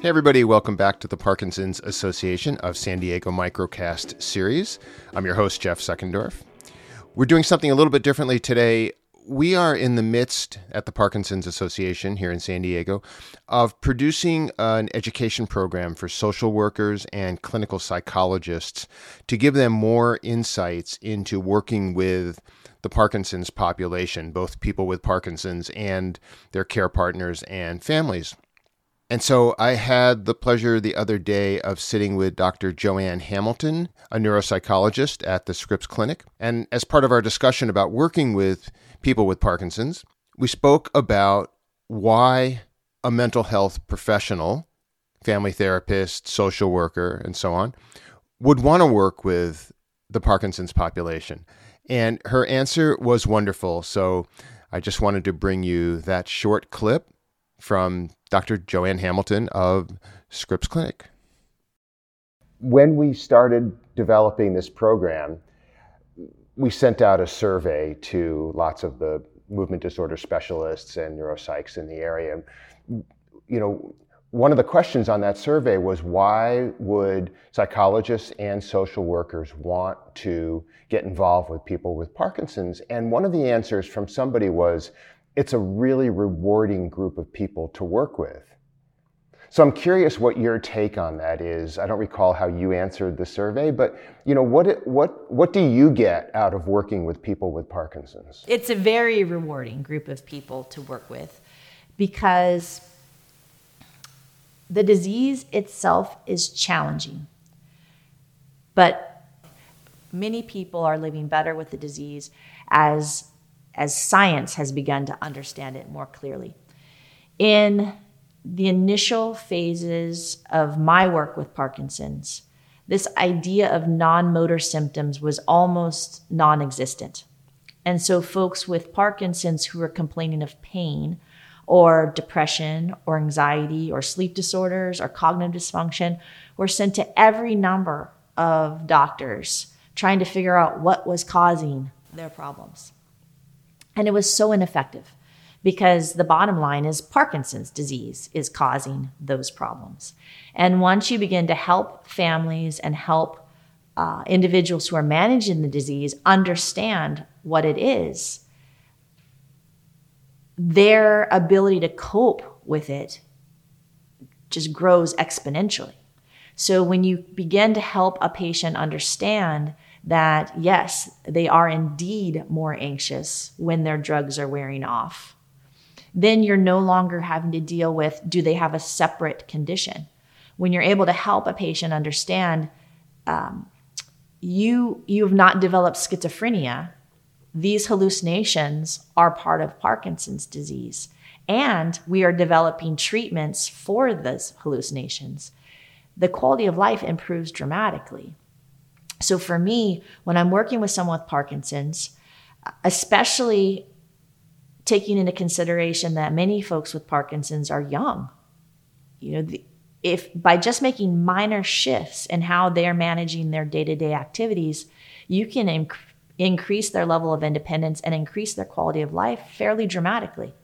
Hey, everybody, welcome back to the Parkinson's Association of San Diego Microcast series. I'm your host, Jeff Seckendorf. We're doing something a little bit differently today. We are in the midst at the Parkinson's Association here in San Diego of producing an education program for social workers and clinical psychologists to give them more insights into working with the Parkinson's population, both people with Parkinson's and their care partners and families. And so I had the pleasure the other day of sitting with Dr. Joanne Hamilton, a neuropsychologist at the Scripps Clinic. And as part of our discussion about working with people with Parkinson's, we spoke about why a mental health professional, family therapist, social worker, and so on, would want to work with the Parkinson's population. And her answer was wonderful. So I just wanted to bring you that short clip from Dr. Joanne Hamilton of Scripps Clinic. When we started developing this program, we sent out a survey to lots of the movement disorder specialists and neuropsychs in the area. You know, one of the questions on that survey was why would psychologists and social workers want to get involved with people with Parkinson's? And one of the answers from somebody was it's a really rewarding group of people to work with. So I'm curious what your take on that is. I don't recall how you answered the survey, but you know what what what do you get out of working with people with Parkinson's? It's a very rewarding group of people to work with because the disease itself is challenging. But many people are living better with the disease as as science has begun to understand it more clearly. In the initial phases of my work with Parkinson's, this idea of non motor symptoms was almost non existent. And so, folks with Parkinson's who were complaining of pain or depression or anxiety or sleep disorders or cognitive dysfunction were sent to every number of doctors trying to figure out what was causing their problems. And it was so ineffective because the bottom line is Parkinson's disease is causing those problems. And once you begin to help families and help uh, individuals who are managing the disease understand what it is, their ability to cope with it just grows exponentially. So when you begin to help a patient understand that yes, they are indeed more anxious when their drugs are wearing off. Then you're no longer having to deal with do they have a separate condition? When you're able to help a patient understand um, you you have not developed schizophrenia, these hallucinations are part of Parkinson's disease, and we are developing treatments for those hallucinations. The quality of life improves dramatically. So for me, when I'm working with someone with Parkinson's, especially taking into consideration that many folks with Parkinson's are young, you know, the, if by just making minor shifts in how they're managing their day-to-day activities, you can inc- increase their level of independence and increase their quality of life fairly dramatically.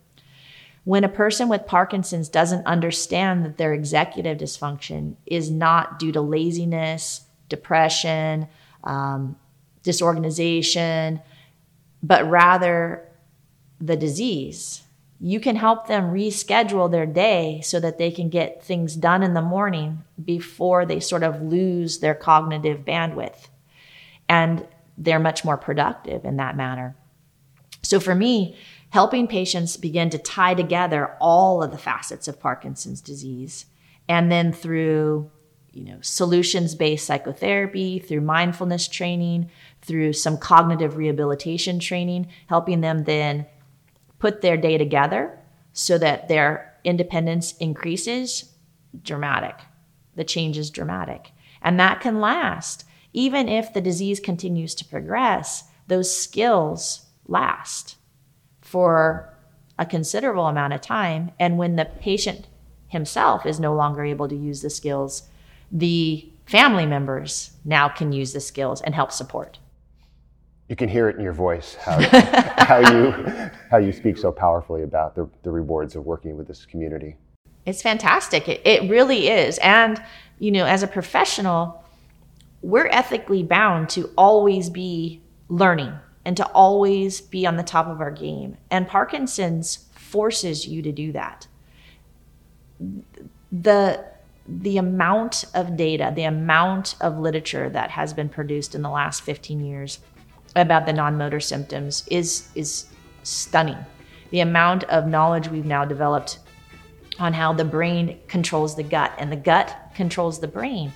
When a person with Parkinson's doesn't understand that their executive dysfunction is not due to laziness, depression, um, disorganization, but rather the disease. You can help them reschedule their day so that they can get things done in the morning before they sort of lose their cognitive bandwidth. And they're much more productive in that manner. So for me, helping patients begin to tie together all of the facets of Parkinson's disease and then through you know solutions based psychotherapy through mindfulness training through some cognitive rehabilitation training helping them then put their day together so that their independence increases dramatic the change is dramatic. And that can last. Even if the disease continues to progress those skills last for a considerable amount of time. And when the patient himself is no longer able to use the skills the family members now can use the skills and help support. You can hear it in your voice how, how, you, how you speak so powerfully about the, the rewards of working with this community. It's fantastic. It, it really is. And, you know, as a professional, we're ethically bound to always be learning and to always be on the top of our game. And Parkinson's forces you to do that. The the amount of data, the amount of literature that has been produced in the last 15 years about the non-motor symptoms is is stunning. The amount of knowledge we've now developed on how the brain controls the gut and the gut controls the brain.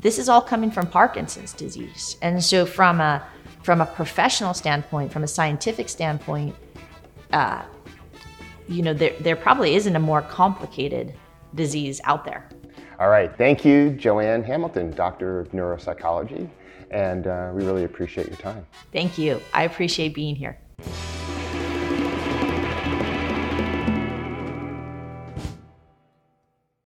This is all coming from Parkinson's disease. And so from a from a professional standpoint, from a scientific standpoint, uh, you know, there, there probably isn't a more complicated disease out there. All right. Thank you, Joanne Hamilton, Doctor of Neuropsychology. And uh, we really appreciate your time. Thank you. I appreciate being here.